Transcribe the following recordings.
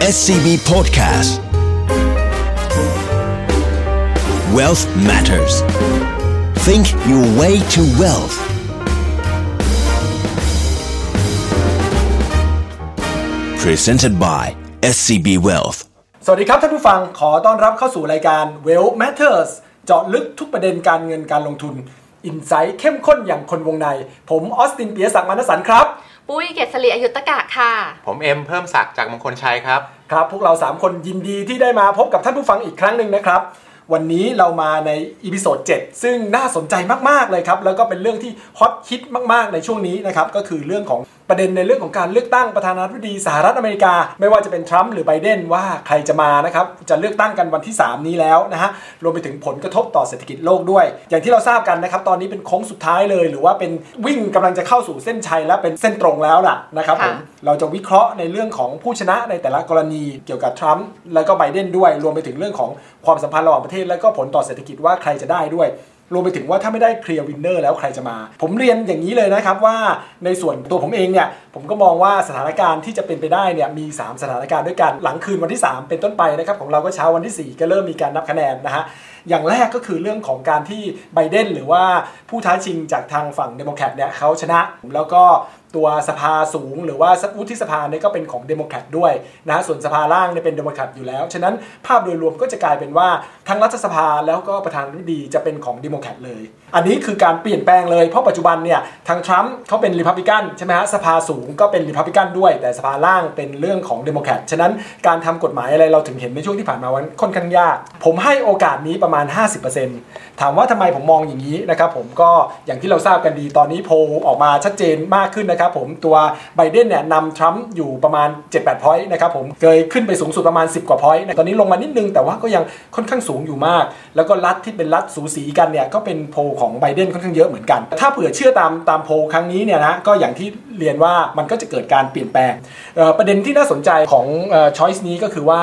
SCB Podcast Wealth Matters Think your way to wealth Presented by SCB Wealth สวัสดีครับท่านผู้ฟังขอต้อนรับเข้าสู่รายการ Well Matters เจาะลึกทุกประเด็นการเงินการลงทุนอินไซต์เข้มข้นอย่างคนวงใน ผมออสตินเปียศักมานสันครับ ปุ้ยเกษรีอายุตกะค่ะ ผมเอ็มเพิ่มศักดิ์จากมงคลชัยครับ ครับ พวกเรา 3 คนยินดีที่ได้มาพบกับท่านผู้ฟังอีกครั้งหนึ่งนะครับ วันนี้เรามาใน episode 7ซึ่งน่าสนใจมาก ๆ เลยครับ แล้วก็เป็นเรื่องที่ฮอตฮิตมาก ๆ ในช่วงนี้นะครับ ก็คือเรื่องของประเด็นในเรื่องของการเลือกตั้งประธานาธิบดีสหรัฐอเมริกา ไม่ว่าจะเป็นทรัมป์หรือไบเดนว่าใครจะมานะครับจะเลือกตั้งกันวันที่ 3 นี้แล้วนะฮะรวมไปถึงผลกระทบต่อเศรษฐกิจโลกด้วย อย่างที่เราทราบกันนะครับตอนนี้เป็นโค้งสุดท้ายเลย หรือว่าเป็นวิ่งกำลังจะเข้าสู่เส้นชัยและเป็นเส้นตรงแล้วล่ะนะครับผมค่ะเราจะวิเคราะห์ในเรื่องของผู้ชนะในแต่ละกรณีเกี่ยวกับทรัมป์แล้วก็ไบเดนด้วย รวมไปถึงเรื่องของความสัมพันธ์ระหว่างประเทศ และก็ผลต่อเศรษฐกิจว่าใครจะได้ด้วย รวมไปถึงว่าถ้าไม่ได้ clear winner แล้วใครจะมา ผมเรียนอย่างนี้เลยนะครับว่าในส่วนตัวผมเองเนี่ยผมก็มองว่าสถานการณ์ที่จะเป็นไปได้เนี่ยมี 3 สถานการณ์ด้วยกันหลังคืนวันที่ 3 เป็นต้นไปนะครับของเราก็เช้าวันที่ 4 ก็เริ่มมีการนับคะแนนนะฮะอย่างแรกก็คือเรื่องของการที่ไบเดนหรือว่าผู้ท้าชิงจากทางฝั่งเดโมแครตเนี่ยเขาชนะแล้วก็ตัวสภาสูงหรือว่าวุฒิสภาเนี่ยก็เป็นของเดโมแครตด้วยนะส่วนสภาล่างเนี่ยเป็นเดโมแครตอยู่แล้ว ฉะนั้นภาพโดยรวมก็จะกลายเป็นว่าทั้งรัฐสภาแล้วก็ประธานาธิบดีจะเป็นของเดโมแครตเลย อันนี้คือการเปลี่ยนแปลงเลย เพราะปัจจุบันเนี่ยทางทรัมป์เขาเป็นริพับลิกันใช่ไหมฮะสภาสูงก็เป็นริพับลิกันด้วย แต่สภาล่างเป็นเรื่องของเดโมแครตฉะนั้นการทำกฎหมายอะไรเราถึงเห็นในช่วงที่ผ่านมาวันค่อนข้างยาก ผมให้โอกาสนี้ประมาณ 50%ถามว่าทำไมผมมองอย่างนี้นะครับผมก็อย่างที่เราทราบกันดีตอนนี้โพออกมาชัดเจนมากขึ้นนะครับผมตัวไบเดนเนี่ยนำทรัมป์อยู่ประมาณ 7-8 พอยต์นะครับผมเคยขึ้นไปสูงสุดประมาณ 10 กว่าพอยต์ตอนนี้ลงมานิดนึงแต่ว่าก็ยังค่อนข้างสูงอยู่มาก แล้วก็รัฐที่เป็นรัฐสูสีกันเนี่ยก็เป็นโพของไบเดนค่อนข้างเยอะเหมือนกัน ถ้าเผื่อเชื่อตามตามโพครั้งนี้เนี่ยนะก็อย่างที่เรียนว่ามันก็จะเกิดการเปลี่ยนแปลงประเด็นที่น่าสนใจของ choice นี้ก็คือว่า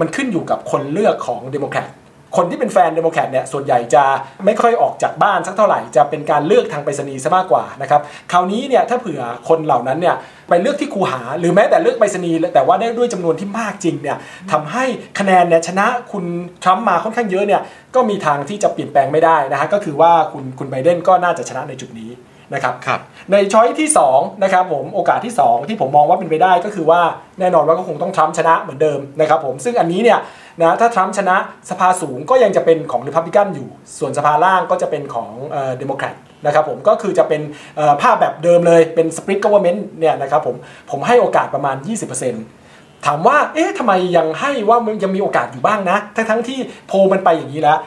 มันขึ้นอยู่กับคนเลือกของเดโมแครต คนที่เป็นแฟนเดโมแครตเนี่ยส่วนใหญ่จะไม่ค่อยออกจากบ้านสักเท่าไหร่จะเป็นการเลือกทางไปรษณีย์ซะมากกว่านะครับคราวนี้เนี่ยถ้าเผื่อคนเหล่านั้นเนี่ยไปเลือกที่คูหา หรือแม้แต่เลือกไปรษณีย์แต่ว่าได้ด้วยจำนวนที่มากจริงเนี่ยทำให้คะแนนเนี่ยชนะคุณทรัมป์มาค่อนข้างเยอะเนี่ยก็มีทางที่จะเปลี่ยนแปลงไม่ได้นะฮะก็คือว่าคุณคุณไบเดนก็น่าจะชนะในจุดนี้ นะครับครับใน choice ที่2นะครับผมโอกาสที่ 2 ที่ผมมองว่าเป็นไปได้ก็คือว่าแน่นอนว่าก็คงต้องทรัมป์ชนะเหมือนเดิมนะครับผมซึ่งอันนี้เนี่ยนะถ้าทรัมป์ชนะสภาสูงก็ยังจะเป็นของริพับลิกันอยู่ ส่วนสภาล่างก็จะเป็นของเดโมแครตนะครับผมก็คือจะเป็นเอ่อภาพแบบเดิมเลยเป็นสปริตก o ว e r n เมนต์เนี่ยนะครับผมผมให้โอกาสประมาณ 20%ถามว่าเอ๊ะทำไมยังให้ว่ามันยังมีโอกาสอยู่บ้างนะ ทั้งทั้งๆที่โพลมันไปอย่างนี้แล้ว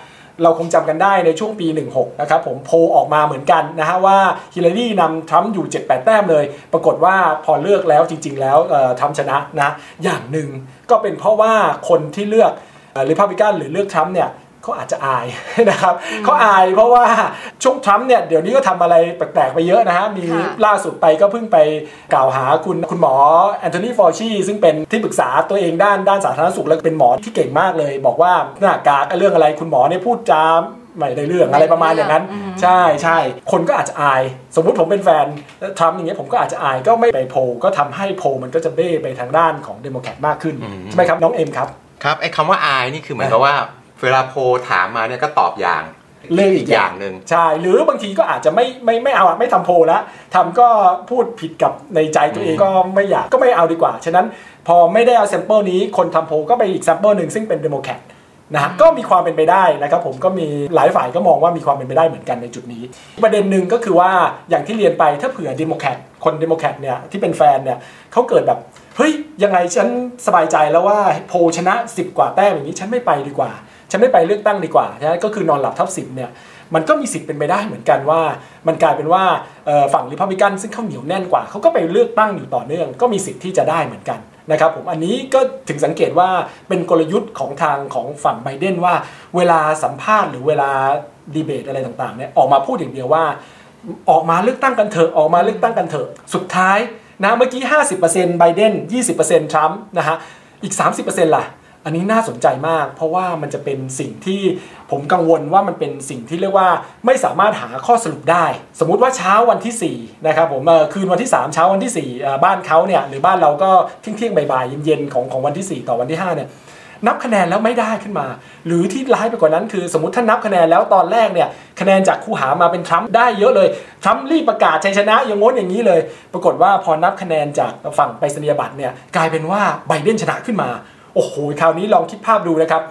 เราคงจำกันได้ในช่วงปี 16 นะครับผมโพลออกมาเหมือนกันนะฮะว่าฮิลลารีนำทรัมป์อยู่ 7-8 แต้มเลย ปรากฏว่าพอเลือกแล้วจริง ๆ แล้วทรัมป์ชนะนะ อย่างหนึ่งก็เป็นเพราะว่าคนที่เลือกริพับลิกันหรือเลือกทรัมป์เนี่ย เขาอาจจะอายนะครับเขาอายเพราะว่าช่วงทรัมป์เนี่ยเดี๋ยวนี้ก็ทำอะไรแปลกๆไปเยอะนะฮะมีค่ะล่าสุดไปก็เพิ่งไปกล่าวหาคุณคุณหมอแอนโทนี เฟาซีซึ่งเป็นที่ปรึกษาตัวเองด้านด้านสาธารณสุขแล้วก็เป็นหมอที่เก่งมากเลย บอกว่าหน้ากากเรื่องอะไรคุณหมอเนี่ยพูดจาไม่ได้เรื่องอะไรประมาณอย่างนั้น ใช่ใช่คนก็อาจจะอาย สมมุติผมเป็นแฟนทรัมป์อย่างเงี้ยผมก็อาจจะอายก็ไม่ไปโพลก็ทำให้โพลมันก็จะเบ้ไปทางด้านของเดโมแครตมากขึ้นอืมใช่ไหมครับน้องเอ็มครับครับไอ้คำว่าอายนี่คือเหมือนกับว่า เวลาโพลถามมาเนี่ยก็ตอบอย่างเรื่องอีอีกกอย่างหนึ่งใช่ หรือบางทีก็อาจจะไม่ไม่ไม่เอาอะไม่ทำโพลแล้วทำก็พูดผิดกับในใจตัวเองอืมก็ไม่อยากก็ไม่เอาดีกว่า ฉะนั้นพอไม่ได้เอา sample นี้คนทำโพลก็ไปอีก sample หนึ่งซึ่งเป็นเดโมแครตนะฮะก็มีความเป็นไปได้นะครับผมก็มีหลายฝ่ายก็มองว่ามีความเป็นไปได้เหมือนกันในจุดนี้ ประเด็นหนึ่งก็คือว่าอย่างที่เรียนไปถ้าเผื่อเดโมแครตคนเดโมแครตเนี่ยที่เป็นแฟนเนี่ยเขาเกิดแบบเฮ้ยยังไงฉันสบายใจแล้วว่าโพลชนะ 10 กว่าแต้มอย่างนี้ฉันไม่ไปดีกว่า ฉันไม่ไปเลือกตั้งดีกว่านะก็คือนอนหลับทับสิทธิ์เนี่ยมันก็มีสิทธิ์เป็นไปได้เหมือนกันว่า มันกลายเป็นว่าฝั่งริพับลิกันซึ่งเขาเหนียวแน่นกว่าเขาก็ไปเลือกตั้งอยู่ต่อเนื่อง ก็มีสิทธิ์ที่จะได้เหมือนกันนะครับผมอันนี้ก็ถึงสังเกตว่าเป็นกลยุทธ์ของทางของฝั่งไบเดนว่า เวลาสัมภาษณ์หรือเวลาดีเบตอะไรต่างๆเนี่ยออกมาพูดอย่างเดียวว่า ออกมาเลือกตั้งกันเถอะออกมาเลือกตั้งกันเถอะสุดท้ายนะเมื่อกี้ 50%ไบเดน20%ทรัมป์นะฮะอีก 30%ล่ะ อันนี้น่าสนใจมาก เพราะว่ามันจะเป็นสิ่งที่ผมกังวลว่ามันเป็นสิ่งที่เรียกว่าไม่สามารถหาข้อสรุปได้ สมมุติว่าเช้าวันที่4นะครับผมคืนวันที่ 3 เช้าวันที่4บ้านเขาเนี่ยหรือบ้านเราก็เที่ยงเที่ยงบ่ายๆเย็นๆของของวันที่ 4 ต่อวันที่5เนี่ยนับคะแนนแล้วไม่ได้ขึ้นมา หรือที่ร้ายไปกว่านั้นคือ สมมติถ้านับคะแนนแล้วตอนแรกเนี่ยคะแนนจากคู่หามาเป็นทรัมป์ได้เยอะเลยทรัมป์รีบประกาศชัยชนะอย่างง้นอย่างนี้เลย ปรากฏว่าพอนับคะแนนจากฝั่งไปรษณียบัตรเนี่ยกลายเป็นว่าไบเดนชนะขึ้นมา โอ้โหคราวนี้ลองคิดภาพดูนะครับ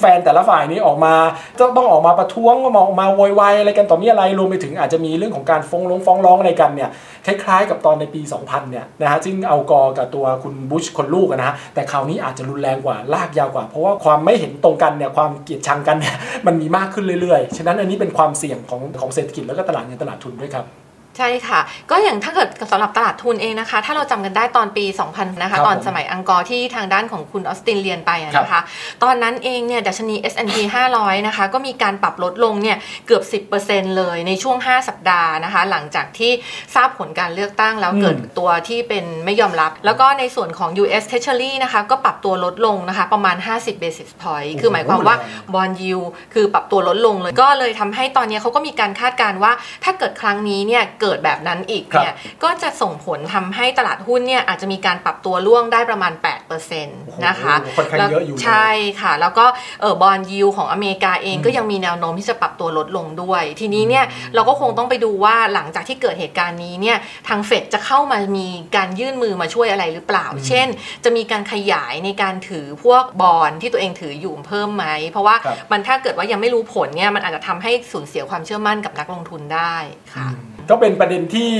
แฟนแต่ละฝ่ายนี้ออกมาต้องต้องออกมาประท้วงมออกมาโวยวายอะไรกันต่อมีอะไรรวมไปถึงอาจจะมีเรื่องของการฟ้องร้องฟ้องร้องอะไรกันเนี่ยคล้ายๆ กับตอนในปี 2000 เนี่ยนะฮะซึ่งเอากอกับตัวคุณบุชคนลูกนะฮะแต่คราวนี้อาจจะรุนแรงกว่าลากยาวกว่า เพราะว่าความไม่เห็นตรงกันเนี่ยความเกลียดชังกันเนี่ยมันมีมากขึ้นเรื่อยๆ ฉะนั้นอันนี้เป็นความเสี่ยงของของเศรษฐกิจแล้วก็ตลาดเงินตลาดทุนด้วยครับ ใช่ค่ะ ก็อย่างถ้าเกิดสำหรับตลาดทุนเองนะคะ ถ้าเราจำกันได้ตอนปี 2000 นะคะครับตอนผมสมัยอังกอร์ที่ทางด้านของคุณออสตินเรียนไปอะนะคะ ตอนนั้นเองเนี่ยดัชนี S&P 500 นะคะ ก็มีการปรับลดลงเนี่ยเกือบ 10%เลยในช่วง 5 สัปดาห์นะคะ หลังจากที่ทราบผลการเลือกตั้งแล้วอืมเกิดตัวที่เป็นไม่ยอมรับ แล้วก็ในส่วนของ US Treasury นะคะ ก็ปรับตัวลดลงนะคะประมาณ 50 basis point คือหมายความว่าบอลยูคือปรับตัวลดลงเลย ก็เลยทำให้ตอนนี้เขาก็มีการคาดการณ์ว่าถ้าเกิดครั้งนี้เนี่ยเกิดแบบนั้นอีกเนี่ยก็จะส่งผลทำให้ตลาดหุ้นเนี่ยอาจจะมีการปรับตัวล่วงได้ประมาณ 8%นะคะโอ้โหค่อนข้างเยอะอยู่เลยใช่ค่ะ แล้วก็เออบอลยูของอเมริกาเองก็ยังมีแนวโน้มที่จะปรับตัวลดลงด้วย ทีนี้เนี่ยเราก็คงต้องไปดูว่าหลังจากที่เกิดเหตุการณ์นี้เนี่ยทางเฟดจะเข้ามามีการยื่นมือมาช่วยอะไรหรือเปล่า เช่น จะมีการขยายในการถือพวกบอลที่ตัวเองถืออยู่เพิ่มไหม เพราะว่าครับมันถ้าเกิดว่ายังไม่รู้ผลเนี่ยมันอาจจะทำให้สูญเสียความเชื่อมั่นกับนักลงทุนได้ค่ะก็เป็นประเด็นที่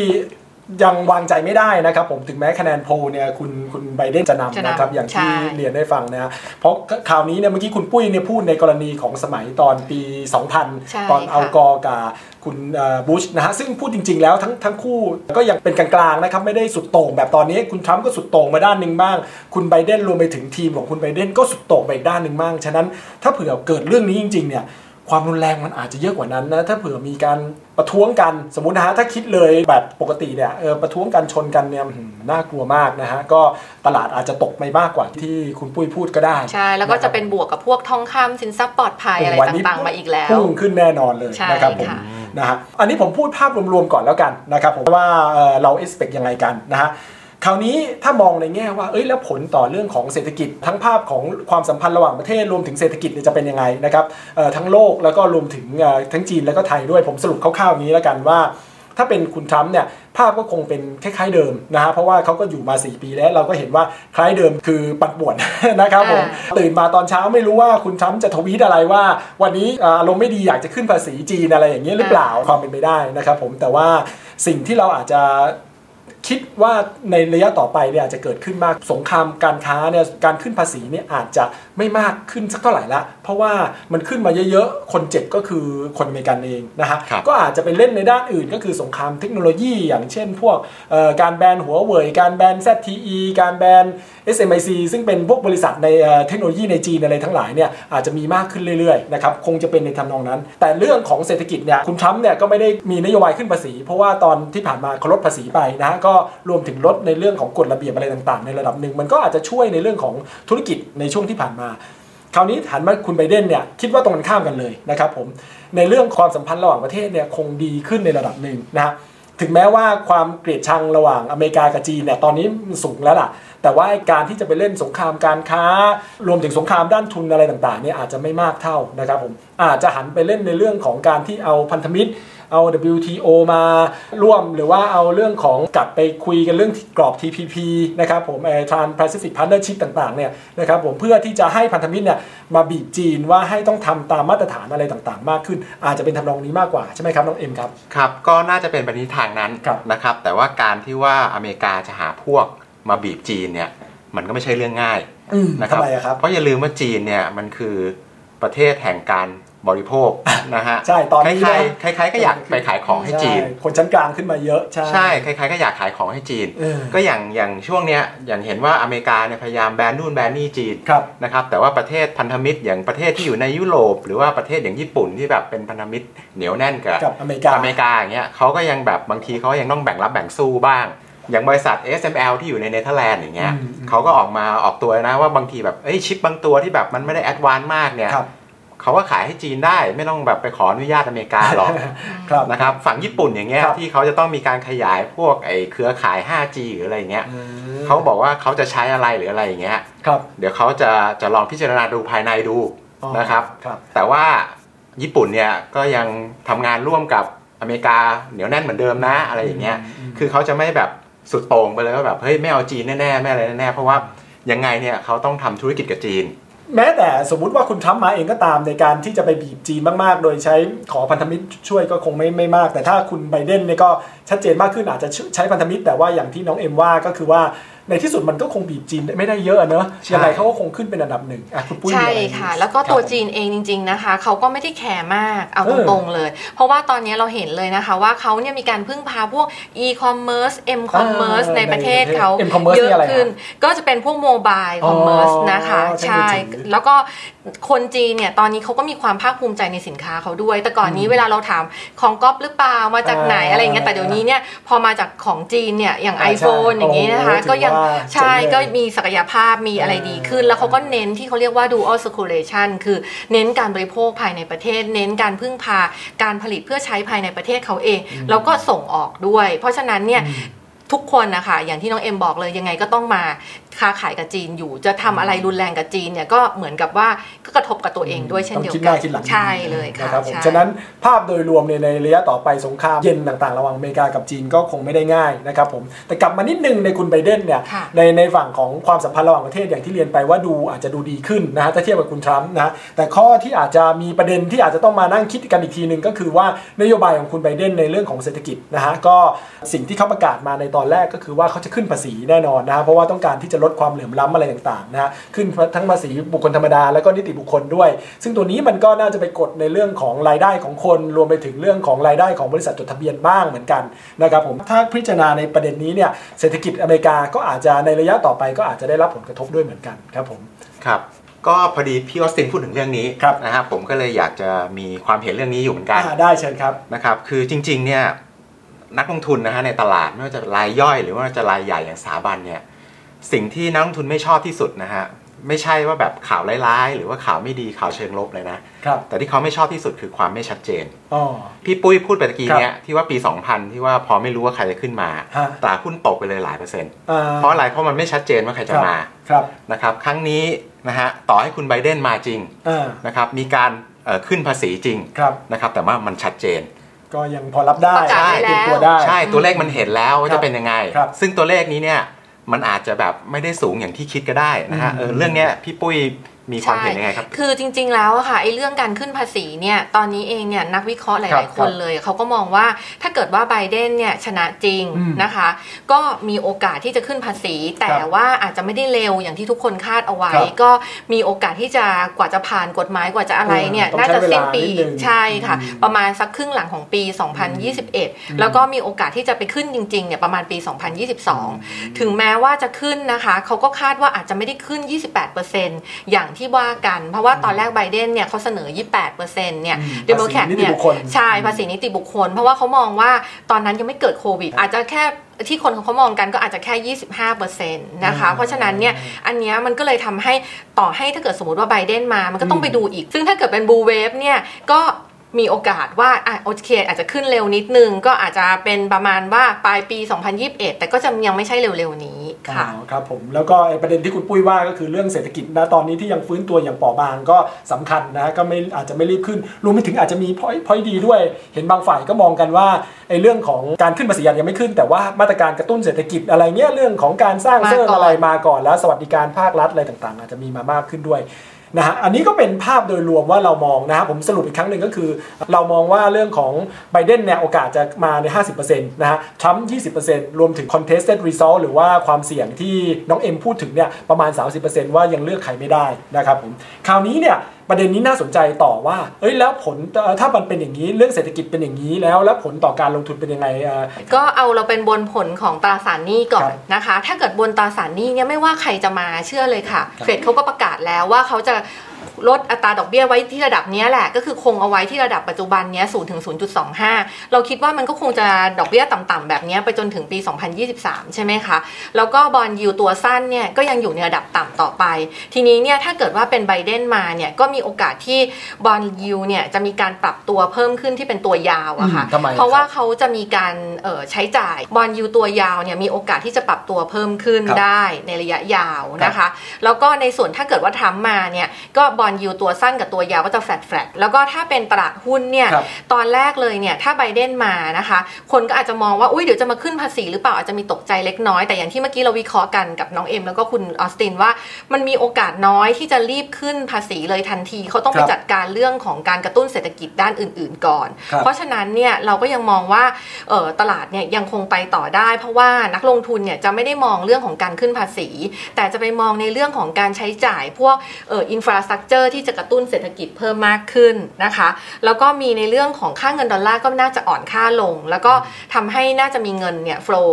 ยังวางใจไม่ได้นะครับผมถึงแม้คะแนนโพลเนี่ยคุณคุณไบเดนจะจะนำนำนะครับอย่างที่ใช่เรียนได้ฟังนะฮะเพราะข่าวนี้เนี่ยเมื่อกี้คุณปุ้ยเนี่ยพูดในกรณีของสมัยตอนปีใช่2000 ตอนค่ะเอากอร์กับคุณบุชนะฮะซึ่งพูดจริง ๆ แล้วทั้งทั้งคู่ก็ยังเป็นกลางๆนะครับไม่ได้สุดโต่งแบบตอนนี้คุณทรัมป์ก็สุดโต่งมาด้านหนึ่งบ้าง คุณไบเดนรวมไปถึงทีมของคุณไบเดนก็สุดโต่งไปอีกด้านหนึ่งบ้างฉะนั้นถ้าเผื่อเกิดเรื่องนี้จริงๆเนี่ย ความรุนแรงมันอาจจะเยอะกว่านั้นนะถ้าเผื่อมีการประท้วงกันสมมตินะฮะถ้าคิดเลยแบบปกติเนี่ยเออประท้วงกันชนกันเนี่ยอื้อหือน่ากลัวมากนะฮะก็ตลาดอาจจะตกไปมากกว่าที่คุณปุ้ยพูดก็ได้ใช่แล้วก็จะเป็นบวกกับพวกทองคำสินทรัพย์ปลอดภัยอะไรโวันนี้ต่างๆมาอีกแล้วพุ่งขึ้นแน่นอนเลยใช่นะครับผมค่ะนะฮะอันนี้ผมพูดภาพรวมๆก่อนแล้วกันนะครับผมว่าเอ่อเรา expect ยังไงกันนะฮะ คราวนี้ถ้ามองในแง่ว่าเอ้ยแล้วผลต่อเรื่องของเศรษฐกิจทั้งภาพของความสัมพันธ์ระหว่างประเทศรวมถึงเศรษฐกิจจะเป็นยังไงนะครับทั้งโลกแล้วก็รวมถึงทั้งจีนแล้วก็ไทยด้วยผมสรุปคร่าวๆนี้แล้วกันว่า ถ้าเป็นคุณทรัมป์เนี่ยภาพก็คงเป็นคล้ายๆเดิมนะฮะเพราะว่าเขาก็อยู่มา 4 ปีแล้วเราก็เห็นว่าคล้ายเดิมคือปั่นป่วนนะครับผมตื่นมาตอนเช้าไม่รู้ว่าคุณทรัมป์จะทวีตอะไรว่า วันนี้อารมณ์ไม่ดีอยากจะขึ้นภาษีจีนอะไรอย่างเงี้ยหรือเปล่าความเป็นไปได้นะครับผมแต่ว่าสิ่งที่เราอาจจะ คิดว่าในระยะต่อไปเนี่ยอาจจะเกิดขึ้นมากสงครามการค้าเนี่ยการขึ้นภาษีเนี่ยอาจจะไม่มากขึ้นสักเท่าไหร่ละเพราะว่ามันขึ้นมาเยอะๆ คนเจ็บก็คือคนอเมริกันเองนะฮะครับก็อาจจะไปเล่นในด้านอื่นก็คือสงครามเทคโนโลยี อย่างเช่นพวกเอ่อการแบนหัวเว่ยการแบน ZTE การแบน SMIC ซึ่งเป็นพวกบริษัทในเอ่อเทคโนโลยีในจีนอะไรทั้งหลายเนี่ยอาจจะมีมากขึ้นเรื่อยๆนะครับคงจะเป็นในทำนองนั้น แต่เรื่องของเศรษฐกิจเนี่ยคุณทรัมป์เนี่ยก็ไม่ได้มีนโยบายขึ้นภาษี เพราะว่าตอนที่ผ่านมาเขาลดภาษีไปนะฮะก็รวมถึงลดในเรื่องของกฎระเบียบอะไรต่างๆ ในระดับหนึ่งมันก็อาจจะช่วยในเรื่องของธุรกิจในช่วงที่ผ่านมา คราวนี้หันมาคุณไบเดนเนี่ยคิดว่าตรงกันข้ามกันเลยนะครับผมในเรื่องความสัมพันธ์ระหว่างประเทศเนี่ยคงดีขึ้นในระดับหนึ่งนะฮะถึงแม้ว่าความเกลียดชังระหว่างอเมริกากับจีนเนี่ยตอนนี้มันสูงแล้วล่ะ แต่ว่าการที่จะไปเล่นสงครามการค้า รวมถึงสงครามด้านทุนอะไรต่างๆเนี่ยอาจจะไม่มากเท่านะครับผมอาจจะหันไปเล่นในเรื่องของการที่เอาพันธมิตรเอา WTO มาร่วมหรือว่าเอาเรื่องของกลับไปคุยกันเรื่องกรอบ TPP นะครับผมเอ่อ Trans-Pacific Partnership ต่างๆเนี่ยนะครับผมเพื่อที่จะให้พันธมิตรเนี่ยมาบีบจีนว่าให้ต้องทำตามมาตรฐานอะไรต่างๆ มากขึ้น อาจจะเป็นทำนองนี้มากกว่า ใช่ไหมครับน้องเอ็มครับ ครับ ก็น่าจะเป็นไปในทางนั้นครับนะครับแต่ว่าการที่ว่าอเมริกาจะหาพวก มาบีบจีนเนี่ยมันก็ไม่ใช่เรื่องง่ายอืมนะครับทำไมอะครับเพราะอย่าลืมว่าจีนเนี่ยมันคือประเทศแห่งการบริโภคนะฮะใช่ตอนนี้ใครนะๆใครๆก็อยากไปขายของให้จีนช่คนชั้นกลางขึ้นมาเยอะใช่ใช่ใครๆก็อยากขายของให้จีนเออก็อย่างอย่างช่วงเนี้ยอย่างเห็นว่าอเมริกาเนี่ยพยายามแบนนู่นแบนนี่จีนครับนะครับแต่ว่าประเทศพันธมิตรอย่างประเทศที่อยู่ในยุโรป หรือว่าประเทศอย่างญี่ปุ่นที่แบบเป็นพันธมิตรเหนียวแน่นกับกับอเมริกาอเมริกาอย่างเงี้ยเขาก็ยังแบบบางทีเขายังต้องแบ่งรับแบ่งสู้บ้าง อย่างบริษัท ASML ที่อยู่ในเนเธอร์แลนด์อย่างเงี้ยอืมอืมเขาก็ออกมาออกตัวนะว่าบางทีแบบเอ้ยชิปบางตัวที่แบบมันไม่ได้ advance มากเนี่ยครับเขาก็ขายให้จีนได้ไม่ต้องแบบไปขออนุญาตอเมริกาหรอกครับนะครับฝั่งญี่ปุ่นอย่างเงี้ยครับที่เขาจะต้องมีการขยายพวกไอ้เครือข่าย 5G หรืออะไรอย่างเงี้ยอืมเขาบอกว่าเขาจะใช้อะไรหรืออะไรอย่างเงี้ยครับเดี๋ยวเขาจะจะลองพิจารณาดูภายในดูอ๋อนะครับครับแต่ว่าญี่ปุ่นเนี่ยก็ยังทำงานร่วมกับอเมริกาเหนียวแน่นเหมือนเดิมนะอะไรอย่างเงี้ยอืมคือเขาจะไม่แบบ สุดโต่งไปเลยว่าแบบเฮ้ยไม่เอาจีนแน่ๆไม่อะไรแน่ๆเพราะว่ายังไงเนี่ยเขาต้องทำธุรกิจกับจีน แม้แต่สมมุติว่าคุณทรัมป์มาเองก็ตามในการที่จะไปบีบจีนมากๆ โดยใช้ขอพันธมิตรช่วยก็คงไม่ไม่มาก แต่ถ้าคุณไบเดนเนี่ยก็ชัดเจนมากขึ้นอาจจะใช้พันธมิตร แต่ว่าอย่างที่น้องเอ็มว่าก็คือว่า ในที่สุดมันก็คงบีบจีนไม่ได้เยอะเนอะใช่ยังไงเขาก็คงขึ้นเป็นอันดับหนึ่งอะคุณปุ้ยมีใช่อะไรค่ะ แล้วก็ตัวครับผมจีนเองจริง ๆนะคะเขาก็ไม่ได้แคร์มากเอาเอตอรงๆเลย เพราะว่าตอนนี้เราเห็นเลยนะคะ ว่าเขาเนี่ยมีการพึ่งพาพวก e-commerce m-commerce อ่าในประเทศเขาในประเทศ m-commerce เยนี่อะไรอะฮะขึ้น ก็จะเป็นพวกโมบายคอมเมอร์สอ๋อนะคะใช้มือใช่ถือแล้วก็คนจีนเนี่ยตอนนี้เขาก็มีความภาคภูมิใจในสินค้าเขาด้วย แต่ก่อนนี้เวลาเราถามของก๊อปหรือเปล่ามาจากไหนอ่าอะไรอย่างเงี้ยแต่เดี๋ยวนี้เนี่ยพอมาจากของจีนเนี่ยอย่างอ่าใช่ iPhone อย่างนี้นะคะโอ้โหก็ยังถือว่าใช่เจ๋งเลยก็มีศักยภาพมีอะไรดีขึ้น แล้วเขาก็เน้นที่เขาเรียกว่า dual circulation คือเน้นการบริโภคภายในประเทศ เน้นการพึ่งพาการผลิตเพื่อใช้ภายในประเทศเขาเอง แล้วก็ส่งออกด้วย เพราะฉะนั้นเนี่ยทุกคนนะคะอย่างที่น้องเอ็มบอกเลยยังไงก็ต้องมา ค้าขายกับจีนอยู่ จะทำอะไรรุนแรงกับจีนเนี่ยก็เหมือนกับว่าก็กระทบกับตัวเองด้วยเช่นเดียวต้องคิดหกัน้าคิดหลังใช่เลยค่ะนะครับผมใช่ฉะนั้นภาพโดยรวมเนี่ยในระยะต่อไปสงครามเย็นต่างๆ ระหว่างอเมริกากับจีนก็คงไม่ได้ง่ายนะครับผมแต่กลับมานิดนึงในคุณไบเดนเนี่ยค่ะในในฝั่งของความสัมพันธ์ระหว่างประเทศอย่างที่เรียนไปว่าดูอาจจะดูดีขึ้นนะฮะถ้าเทียบกับคุณทรัมป์นะฮะแต่ข้อที่อาจจะมีประเด็นที่อาจจะต้องมานั่งคิดกันอีกทีหนึ่งก็คือว่านโยบายของคุณไบเดนในเรื่องของเศรษฐกิจนะฮะก็สิ่งที่เขาประกาศมาในตอนแรกก็คือว่าเขาจะขึ้นภาษีแน่นอนนะฮะเพราะว่าต้องการที่จะลดความเหลื่อมล้ำอะไรต่างๆนะฮะขึ้นทั้งภาษีบุคคลธรรมดาแล้วก็นิติบุคคลด้วย ซึ่งตัวนี้มันก็น่าจะไปกดในเรื่องของรายได้ของคนรวมไปถึงเรื่องของรายได้ของบริษัทจดทะเบียนบ้างเหมือนกันนะครับผมถ้าพิจารณาในประเด็นนี้เนี่ยเศรษฐกิจอเมริกาก็อาจจะในระยะต่อไปก็อาจจะได้รับผลกระทบด้วยเหมือนกันครับผมครับก็พอดีพี่ออสตินพูดถึงเรื่องนี้ครับนะครับผมก็เลยอยากจะมีความเห็นเรื่องนี้อยู่เหมือนกันอ่าได้เชิญครับนะครับคือจริงๆเนี่ยนักลงทุนนะฮะในตลาดไม่ว่าจะรายย่อยหรือว่าจะรายใหญ่อย่างสถาบันเนี่ย สิ่งที่นักลงทุนไม่ชอบที่สุดนะฮะไม่ใช่ว่าแบบข่าวร้ายๆ หรือว่าข่าวไม่ดีข่าวเชิงลบเลยนะครับแต่ที่เขาไม่ชอบที่สุดคือความไม่ชัดเจนอ๋อพี่ปุ้ยพูดไปตะกี้ครับเนี่ยที่ว่าปี 2000 ที่ว่าพอไม่รู้ว่าใครจะขึ้นมาฮะตลาดหุ้นตกไปเลยหลายเปอร์เซ็นต์อ่เพราะอะไรเพราะมันไม่ชัดเจนว่าใครจะมาครับนะครับ ครั้งนี้นะฮะต่อให้คุณไบเดนมาจริงอ่านะครับมีการเอ่อขึ้นภาษีจริงครับนะครับแต่ว่ามันชัดเจนก็ยังพอรับได้ประกาศไว้เตรียมแล้วตัวได้ใช่ตัวเลขมันเห็นแล้วว่าครัจะบเป็นยังไงครับซึ่งตัวเลขนี้เนี่ย มันอาจจะแบบไม่ได้สูงอย่างที่คิดก็ได้นะฮะอืมเออเรื่องเนี้ยพี่ปุ้ย มีความเห็นยังไงครับ คือจริง ๆ แล้วอะค่ะไอ้เรื่องการขึ้นภาษีเนี่ยตอนนี้เองเนี่ยนักวิเคราะห์หครัลายบๆคนเลย เขาก็มองว่าถ้าเกิดว่าไบเดนเนี่ยชนะจริงอืมนะคะ ก็มีโอกาสที่จะขึ้นภาษี แต่ครับว่าอาจจะไม่ได้เร็วอย่างที่ทุกคนคาดเอาไว้ครับก็มีโอกาสที่จะกว่าจะผ่านกฎหมายกว่าจะอะไรเนี่ยต้องน่าจะสิ้นปีใช้เวลานิดนึงใช่ค่ะอืมประมาณสักครึ่งหลังของปี 2021 แล้วก็มีโอกาสที่จะไปขึ้นจริง ๆ เนี่ยประมาณปี 2022 ถึงแม้ว่าจะขึ้นนะคะเขาก็คาดว่าอาจจะไม่ได้ขึ้น 28%อย่างที่ว่ากัน เพราะว่าตอนแรกไบเดนเนี่ยเขาเสนอ 28%เนี่ยอืมเดโมแครตเนี่ยภาษีนิติบุคคลใช่ภาษีนิติบุคคล เพราะว่าเขามองว่าตอนนั้นยังไม่เกิดโควิด อาจจะแค่ที่คนเขามองกันก็อาจจะแค่ 25%นะคะ เพราะฉะนั้นเนี่ยอันเนี้ยมันก็เลยทำให้ต่อให้ถ้าเกิดสมมติว่าไบเดนมา มันก็ต้องไปดูอีก ซึ่งถ้าเกิดเป็นบูเวฟเนี่ยก็ มีโอกาสว่าอะโอเคอาจจะขึ้นเร็วนิดนึง ก็อาจจะเป็นประมาณว่าปลายปี 2021 แต่ก็จะยังไม่ใช่เร็วๆนี้ค่ะอ๋อครับผมแล้วก็ไอ้ประเด็นที่คุณปุ้ยว่าก็คือเรื่องเศรษฐกิจนะตอนนี้ที่ยังฟื้นตัวอย่างเปราะบางก็สำคัญนะก็ไม่อาจจะไม่รีบขึ้นรวมไปถึงอาจจะมีพอยพอยดีด้วย เห็นบางฝ่ายก็มองกันว่าไอ้เรื่องของการขึ้นภาษียังไม่ขึ้น แต่ว่ามาตรการกระตุ้นเศรษฐกิจอะไรเงี้ยเรื่องของการสร้างมาเสริมก่อนอะไรมาก่อนแล้วสวัสดิการภาครัฐอะไรต่างๆ อาจจะมีมามากขึ้นด้วย นะฮะอันนี้ก็เป็นภาพโดยรวมว่าเรามองนะฮะผมสรุปอีกครั้งหนึ่งก็คือ เรามองว่าเรื่องของไบเดนเนี่ยโอกาสจะมาใน 50%นะฮะทรัมป์20%รวมถึง contested result หรือว่าความเสี่ยงที่น้องเอ็มพูดถึงเนี่ยประมาณ 30%ว่ายังเลือกใครไม่ได้นะครับผมคราวนี้เนี่ย ประเด็นนี้น่าสนใจต่อว่าเอ้ยแล้วผลเอ่อถ้ามันเป็นอย่างนี้เรื่องเศรษฐกิจเป็นอย่างนี้แล้วแล้วผลต่อการลงทุนเป็นยังไงเอ่อก็เอาเราเป็นบนผลของตราสารหนี้ก่อครันบนะคะ ถ้าเกิดบนตราสารหนี้เนี่ยไม่ว่าใครจะมาเชื่อเลยค่ะ เฟดเขาก็ประกาศแล้วว่าเขาจะ ลดอัตราดอกเบี้ยไว้ที่ระดับเนี้ยแหละ ก็คือคงเอาไว้ที่ระดับปัจจุบันเนี้ย0ถึง 0.25 เราคิดว่ามันก็คงจะดอกเบี้ยต่ำๆแบบเนี้ยไปจนถึงปี 2023 ใช่ไหมคะ แล้วก็ bond yield ตัวสั้นเนี่ยก็ยังอยู่ในระดับต่ำต่อไป ทีนี้เนี่ยถ้าเกิดว่าเป็นไบเดนมาเนี่ยก็มีโอกาสที่ bond yield เนี่ยจะมีการปรับตัวเพิ่มขึ้นที่เป็นตัวยาวอะค่ะอืมทำไมเพราะว่าครับเขาจะมีการเอ่อใช้จ่าย bond yield ตัวยาวเนี่ยมีโอกาสที่จะปรับตัวเพิ่มขึ้นครับได้ในระยะยาวนะคะ แล้วก็ในส่วนถ้าเกิดว่าทรัมป์มาเนี่ยก็ bond yield ตัวสั้นกับตัวยาวก็จะ flat flat แล้วก็ถ้าเป็นตลาดหุ้นเนี่ยครับตอนแรกเลยเนี่ยถ้าไบเดนมานะคะ คนก็อาจจะมองว่าอุ้ยเดี๋ยวจะมาขึ้นภาษีหรือเปล่าอาจจะมีตกใจเล็กน้อยแต่อย่างที่เมื่อกี้เราวิเคราะห์กันกับน้องเอ็มแล้วก็คุณออสตินว่า มันมีโอกาสน้อยที่จะรีบขึ้นภาษีเลยทันทีเขาต้องไปครับจัดการเรื่องของการกระตุ้นเศรษฐกิจด้านอื่น ๆ ก่อนครับเพราะฉะนั้นเนี่ยเราก็ยังมองว่าเอ่อตลาดเนี่ยยังคงไปต่อได้ เพราะว่านักลงทุนเนี่ยจะไม่ได้มองเรื่องของการขึ้นภาษี แต่จะไปมองในเรื่องของการใช้จ่ายพวกเอ่อ infrastructure ที่จะกระตุ้นเศรษฐกิจเพิ่มมากขึ้นนะคะ แล้วก็มีในเรื่องของค่าเงินดอลลาร์ก็น่าจะอ่อนค่าลง แล้วก็ทำให้น่าจะมีเงินเนี่ย flow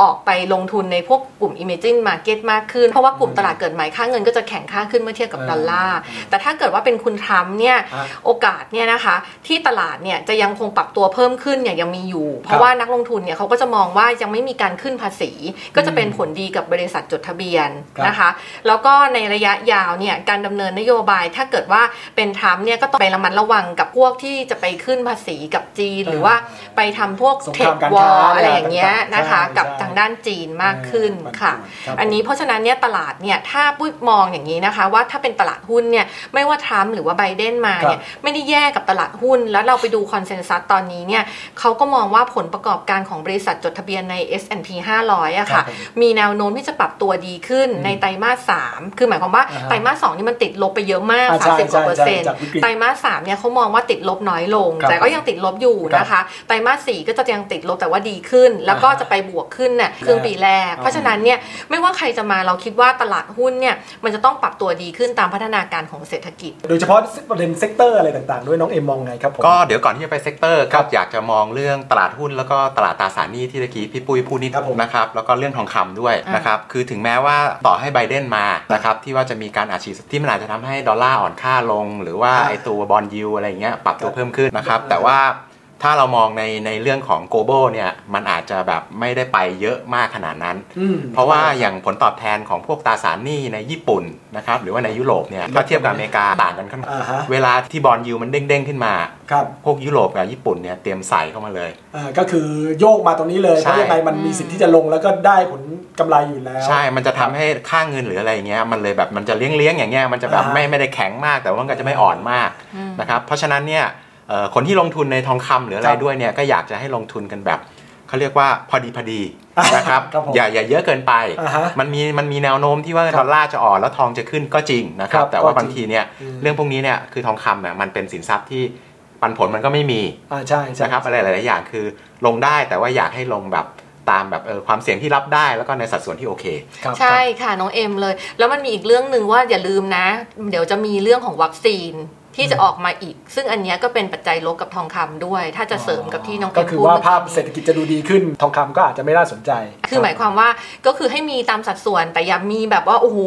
ออกไปลงทุนในพวกกลุ่ม emerging market มากขึ้น เพราะว่ากลุ่มตลาดเกิดใหม่ค่าเงินก็จะแข็งค่าขึ้นเมื่อเทียบกับดอลลาร์ แต่ถ้าเกิดว่าเป็นคุณทรัมป์เนี่ยอะโอกาสเนี่ยนะคะที่ตลาดเนี่ยจะยังคงปรับตัวเพิ่มขึ้นเนี่ยยังมีอยู่ เพราะว่านักลงทุนเนี่ยเขาก็จะมองว่ายังไม่มีการขึ้นภาษี ก็จะเป็นผลดีกับบริษัทจดทะเบียนครับนะคะ แล้วก็ในระยะยาวเนี่ยการดำเนินนโยบายถ้าเกิดว่าเป็นทรัมป์เนี่ยก็ต้องไประมัดระวังกับพวกที่จะไปขึ้นภาษีกับจีน หรือว่าไปทำพวกสงเทครามคการวอค้าลอะไรอย่างเงี้ยต่างๆนะคะใช่กับใช่ทางด้านจีนมากขึ้นเออค่ะครับอันนี้เพราะฉะนั้นเนี่ยตลาดเนี่ยถ้าปุ้ยมองอย่างนี้นะคะ ว่าถ้าเป็นตลาดหุ้นเนี่ยไม่ว่าทรัมป์หรือว่าไบเดนมาเนี่ยไม่ได้แย่กับตลาดหุ้น แล้วเราไปดูคอนเซนแซสตอนนี้เนี่ยเขาก็มองว่าผลประกอบการของบริษัทจดทะเบียนใน S&P 500อะครัค่ะบผมมีแนวโน้มที่จะปรับตัวดีขึ้นในไตรมาส3คือหมายความว่าอ่าฮะไตรมาส2นี่มันติดลบไปเยอะมากอ่าใช่30กว่าเปอร์เซ็นต์ใช่จากวิกฤตไตรมาส3เนี่ยเขามองว่าติดลบน้อยลงครับแต่ก็ยังติดลบอยู่นะคะไตรมาส4ก็จะยังติดลบแต่ว่าดีขึ้น แล้วก็อ่าฮะจะไปบวกขึ้นเนี่ยครึ่งปีแรก เพราะฉะนั้นเนี่ยไม่ว่าใครจะมาเราคิดว่าตลาดหุ้นเนี่ยมันจะต้องปรับตัวดีขึ้นตามพัฒนาการของเศรษฐกิจ โดยเฉพาะประเด็น sector อะไรต่างๆ ด้วยน้องเอ็มมองไงครับผมก็เดี๋ยวก่อนที่จะไป sector ครัก็บอยากจะมองเรื่องตลาดหุ้นแล้วก็ตลาดตราสารหนี้ที่ตะกี้พี่ปุ้ยพูดนิดครับผมนะครับแล้วก็เรื่องทองคำด้วยอ่านนะครับคือถึงแม้ว่าต่อให้ไบเดนมานะครับที่ว่าจะมีการอัดฉีดที่มันอาจจะทำให้ดอลลาร์อ่อนค่าลง หรือว่าอ่าไอตัว bond yield อะไรอย่างเงี้ยปรับตัวครับเพิ่มขึ้นนะครับอ่าแต่ว่า ถ้าเรามองในในเรื่องของ global เนี่ยมันอาจจะแบบไม่ได้ไปเยอะมากขนาดนั้นอืมเพราะว่าอย่างผลตอบแทนของพวกตราสารหนี้ในญี่ปุ่นนะครับหรือว่าในยุโรปเนี่ยถ้าเทียบกับอเมริกาต่างกันค่อนข้างอ่าฮะเวลาที่ bond yield มันเด้งๆขึ้นมาครับพวกยุโรปกับญี่ปุ่นเนี่ยเตรียมใส่เข้ามาเลยอ่าก็คือโยกมาตรงนี้เลยใช่เพราะยังไงมันมีสิทธิ์ที่จะลงแล้วก็ได้ผลกำไรอยู่แล้ว ใช่ มันจะทำให้ค่าเงินหรืออะไรเงี้ยมันเลยแบบมันจะเลี้ยงเลี้ยงๆอย่างเงี้ยมันจะแบบอ่าไม่ไม่ได้แข็งมากแต่ว่ามันก็จะไม่อ่อนมากนะครับเพราะฉะนั้นเนี่ยเอ่อ คนที่ลงทุนในทองคำหรืออะไรครับด้วยเนี่ยก็อยากจะให้ลงทุนกันแบบเขาเรียกว่าพอดีพอดีนะครับครับผมอย่าอย่าเยอะเกินไปอ่าฮะมันมีมันมีแนวโน้มที่ว่าครับดอลลาร์จะอ่อนแล้วทองจะขึ้นก็จริงนะครับครับแต่ว่าก็จริงบางทีเนี่ยอืมเรื่องพวกนี้เนี่ยคือทองคำเนี่ยมันเป็นสินทรัพย์ที่ปันผลมันก็ไม่มีอ่าใช่ใช่นะครับอะไรหลาย ๆ อย่างคือลงได้แต่ว่าอยากให้ลงแบบตามแบบเออความเสี่ยงที่รับได้แล้วก็ในสัดส่วนที่โอเคครับใช่ค่ะน้องเอ็มเลย แล้วมันมีอีกเรื่องหนึ่งว่าอย่าลืมนะ เดี๋ยวจะมีเรื่องของวัคซีน ที่จะออกมาอีก ซึ่งอันเนี้ยก็เป็นปัจจัยลบกับทองคำด้วย ถ้าจะเสริมกับที่น้องก็เอ็มคือพูดว่าเมื่อภาพกี้เศรษฐกิจจะดูดีขึ้นทองคำก็อาจจะไม่น่าสนใจ คือหมายความว่าก็คือให้มีตามสัดส่วนแต่อย่ามีแบบว่าโอ้โห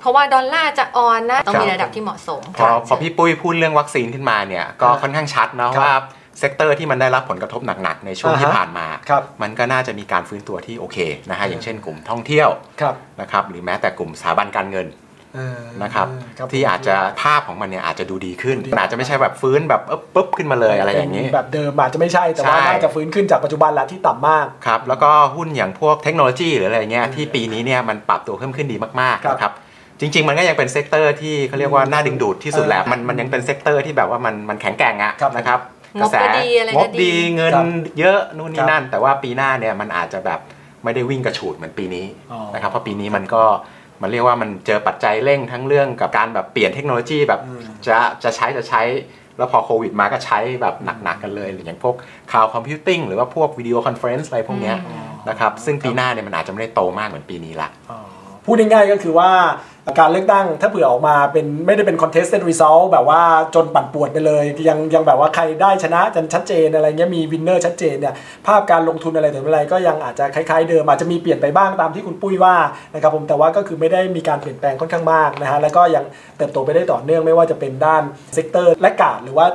เพราะว่าดอลลาร์จะออนนะต้องมีระดับที่เหมาะสมพอพอพี่ปุ้ยพูดเรื่องวัคซีนขึ้นมาเนี่ยก็ค่อนข้างชัดนะครับว่า sector ที่มันได้รับผลกระทบหนัก ๆ ในช่วงอ่าฮะที่ผ่านมาครับมันก็น่าจะมีการฟื้นตัวที่โอเคนะฮะอย่างเช่นกลุ่มท่องเที่ยวครับนะครับหรือแม้แต่กลุ่มสถาบันการเงินเออ นะครับครับที่อาจจะภาพของมันเนี่ยอาจจะดูดีขึ้นมันอาจจะไม่ใช่แบบฟื้นแบบเอ๊บปุ๊บขึ้นมาเลยอะไรอย่างนี้เป็นแบบเดิมอาจจะไม่ใช่แต่ว่าใช่น่าจะฟื้นขึ้นจากปัจจุบันแหละที่ต่ำมากครับแล้วก็หุ้นอย่างพวกเทคโนโลยีหรืออะไรเงี้ยที่ปีนี้เนี่ยมันปรับตัวเพิ่มขึ้นดีมากครับๆนะครับจริง ๆ มันก็ยังเป็น sector ที่เขาเรียกว่าน่าดึงดูดที่สุดแหละเออมันมันยังเป็น sector ที่แบบว่ามันมันแข็งแกร่งอะครับนะครับงบก็ดีอะไรงก็บดีดีเงินครับเยอะนู่นคนี่รับนั่น แต่ว่าปีหน้าเนี่ยมันอาจจะแบบไม่ได้วิ่งกระฉูดเหมือนปีนี้อ๋อนะครับเพราะปีนี้มันก็ มันเรียกว่ามันเจอปัจจัยเร่งทั้งเรื่องกับการแบบเปลี่ยนเทคโนโลยีแบบอืมจะจะใช้จะใช้ แล้วพอโควิดมาก็ใช้แบบหนักๆกันเลย อย่างพวก cloud computing หรือว่าพวก video conference อะไรพวกเนี้ยนะครับซึ่งปีหน้าเนี่ยมันอาจจะไม่ได้โตมากเหมือนปีนี้ละอ๋อพูดง่ายๆก็คือว่า การเลือกตั้งถ้าเผื่อออกมาเป็นไม่ได้เป็น contested result แบบว่าจนปั่นป่วนไปเลย ยังยังแบบว่าใครได้ชนะจนชัดเจนอะไรเงี้ยมี winner ชัดเจนเนี่ยภาพการลงทุนอะไรถึงอะไรก็ยังอาจจะคล้ายๆเดิมอาจจะมีเปลี่ยนไปบ้างตามที่คุณปุ้ยว่านะครับผมแต่ว่าก็คือไม่ได้มีการเปลี่ยนแปลงค่อนข้างมากนะฮะแล้วก็ยังเติบโตไปได้ต่อเนื่องไม่ว่าจะเป็นด้าน sector laggard หรือว่า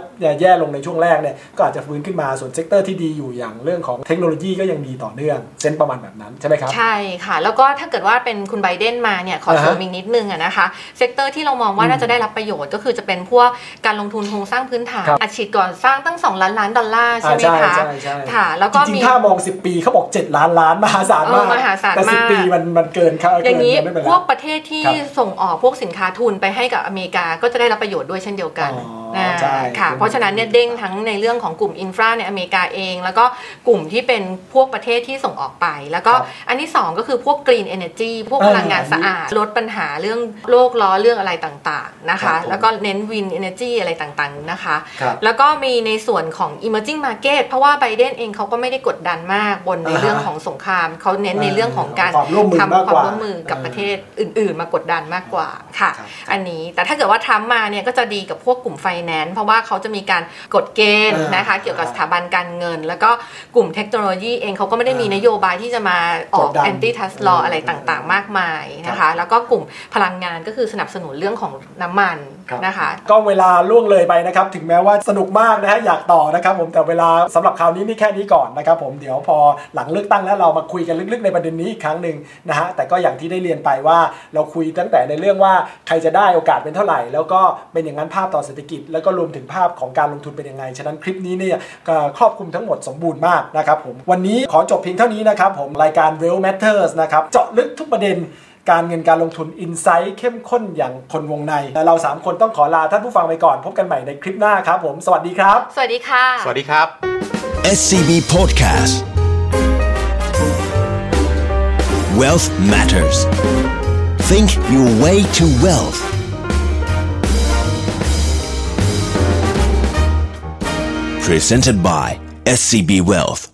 แย่ลงในช่วงแรกเนี่ยก็อาจจะฟื้นขึ้นมาส่วน sector ที่ดีอยู่อย่างเรื่องของเทคโนโลยีก็ยังดีต่อเนื่องเส้นประมาณแบบนั้นใช่ไหมครับใช่ค่ะ แล้วก็ถ้าเกิดว่าเป็นคุณไบเดนมาเนี่ยขออ่าเสฮะริมอีกนิดนึงอะนะคะ sector ที่เรามองว่าน่าจะได้รับประโยชน์ก็คือจะเป็นพวกการลงทุนโครงสร้างพื้นฐานครับอัดฉีดก่อสร้างตั้ง 2 ล้านล้านดอลลาร์ใช่ไหมอ่าคะใช่ใช่ค่ะแล้วก็จริมีงๆถ้ามอง 10 ปีเขาบอก 7 ล้านล้านมหาศาลมากเออมหาศาลแต่มาก10ปีมันมันเกินครับอย่างนี้นี้ไม่เป็นไรพวกประเทศที่ครับส่งออกพวกสินค้าทุนไปให้กับอเมริกาก็จะได้รับประโยชน์ด้วยเช่นเดียวกันอ๋ออ่าใช่ค่ะเพราะฉะนั้นเนี่ยเด้งทั้งในเรื่องของกลุ่ม infra ในอเมริกาเอง แล้วก็กลุ่มที่เป็นพวกประเทศที่ส่งออกไป แล้วก็ครับอันที่สองก็คือพวก green energy พวกเออพลังงานสะอาดลดปัญหาเรื่องโลกร้อนเรื่องอะไรต่างๆนะครัคะบผมแล้วก็เน้นวินเอเนจีอะไรต่างๆนะคะครับแล้วก็มีในส่วนของ emerging market เพราะว่าไบเดนเองเขาก็ไม่ได้กดดันมากบนในอ่าฮะเรื่องของสงครามเขาเน้นในเรื่องของการความร่วมมือมากทำคกวามว่าร่วมมือกับประเทศอื่น ๆ มากดดันมากกว่าค่ะครับอันนี้แต่ถ้าเกิดว่าทรัมป์มาเนี่ยก็จะดีกับพวกกลุ่มไฟแนนซ์เพราะว่าเขาจะมีการกฎเกณฑ์อ่านนะคะเกี่ยวกับสถาบันการเงิน แล้วก็กลุ่มเทคโนโลยีเองเขาก็ไม่ได้มีอ่านโยบายที่จะมาออกกดดันแอนตี้ทัสลออะไรต่างๆ มากมายนะครัคะบแล้วก็กลุ่มพลังงานก็คือสนับสนุนเรื่องของน้ำมันครับนะคะ ก็เวลาล่วงเลยไปนะครับ ถึงแม้ว่าสนุกมากนะฮะอยากต่อนะครับผมแต่เวลาสำหรับคราวนี้นี่แค่นี้ก่อนนะครับผมเดี๋ยวพอหลังเลือกตั้งแล้วเรามาคุยกันลึกๆในประเด็นนี้อีกครั้งหนึ่งนะฮะแต่ก็อย่างที่ได้เรียนไปว่าเราคุยตั้งแต่ในเรื่องว่าใครจะได้โอกาสเป็นเท่าไหร่ แล้วก็เป็นอย่างนั้นภาพต่อเศรษฐกิจ แล้วก็รวมถึงภาพของการลงทุนเป็นยังไงฉะนั้นคลิปนี้เนี่ยก็ครอบคลุมทั้งหมดสมบูรณ์มากนะครับผมวันนี้ขอจบเพียงเท่านี้นะครับผมรายการ Well Matters นะครับเจาะลึกทุกประเด็น การเงินการลงทุนอินไซต์เข้มข้นอย่างคนวงในและเรา 3 คนต้องขอลาท่านผู้ฟังไปก่อน พบกันใหม่ในคลิปหน้าครับ ผมสวัสดีครับ สวัสดีค่ะ สวัสดีครับ SCB Podcast Wealth Matters Think your way to wealth Presented by SCB Wealth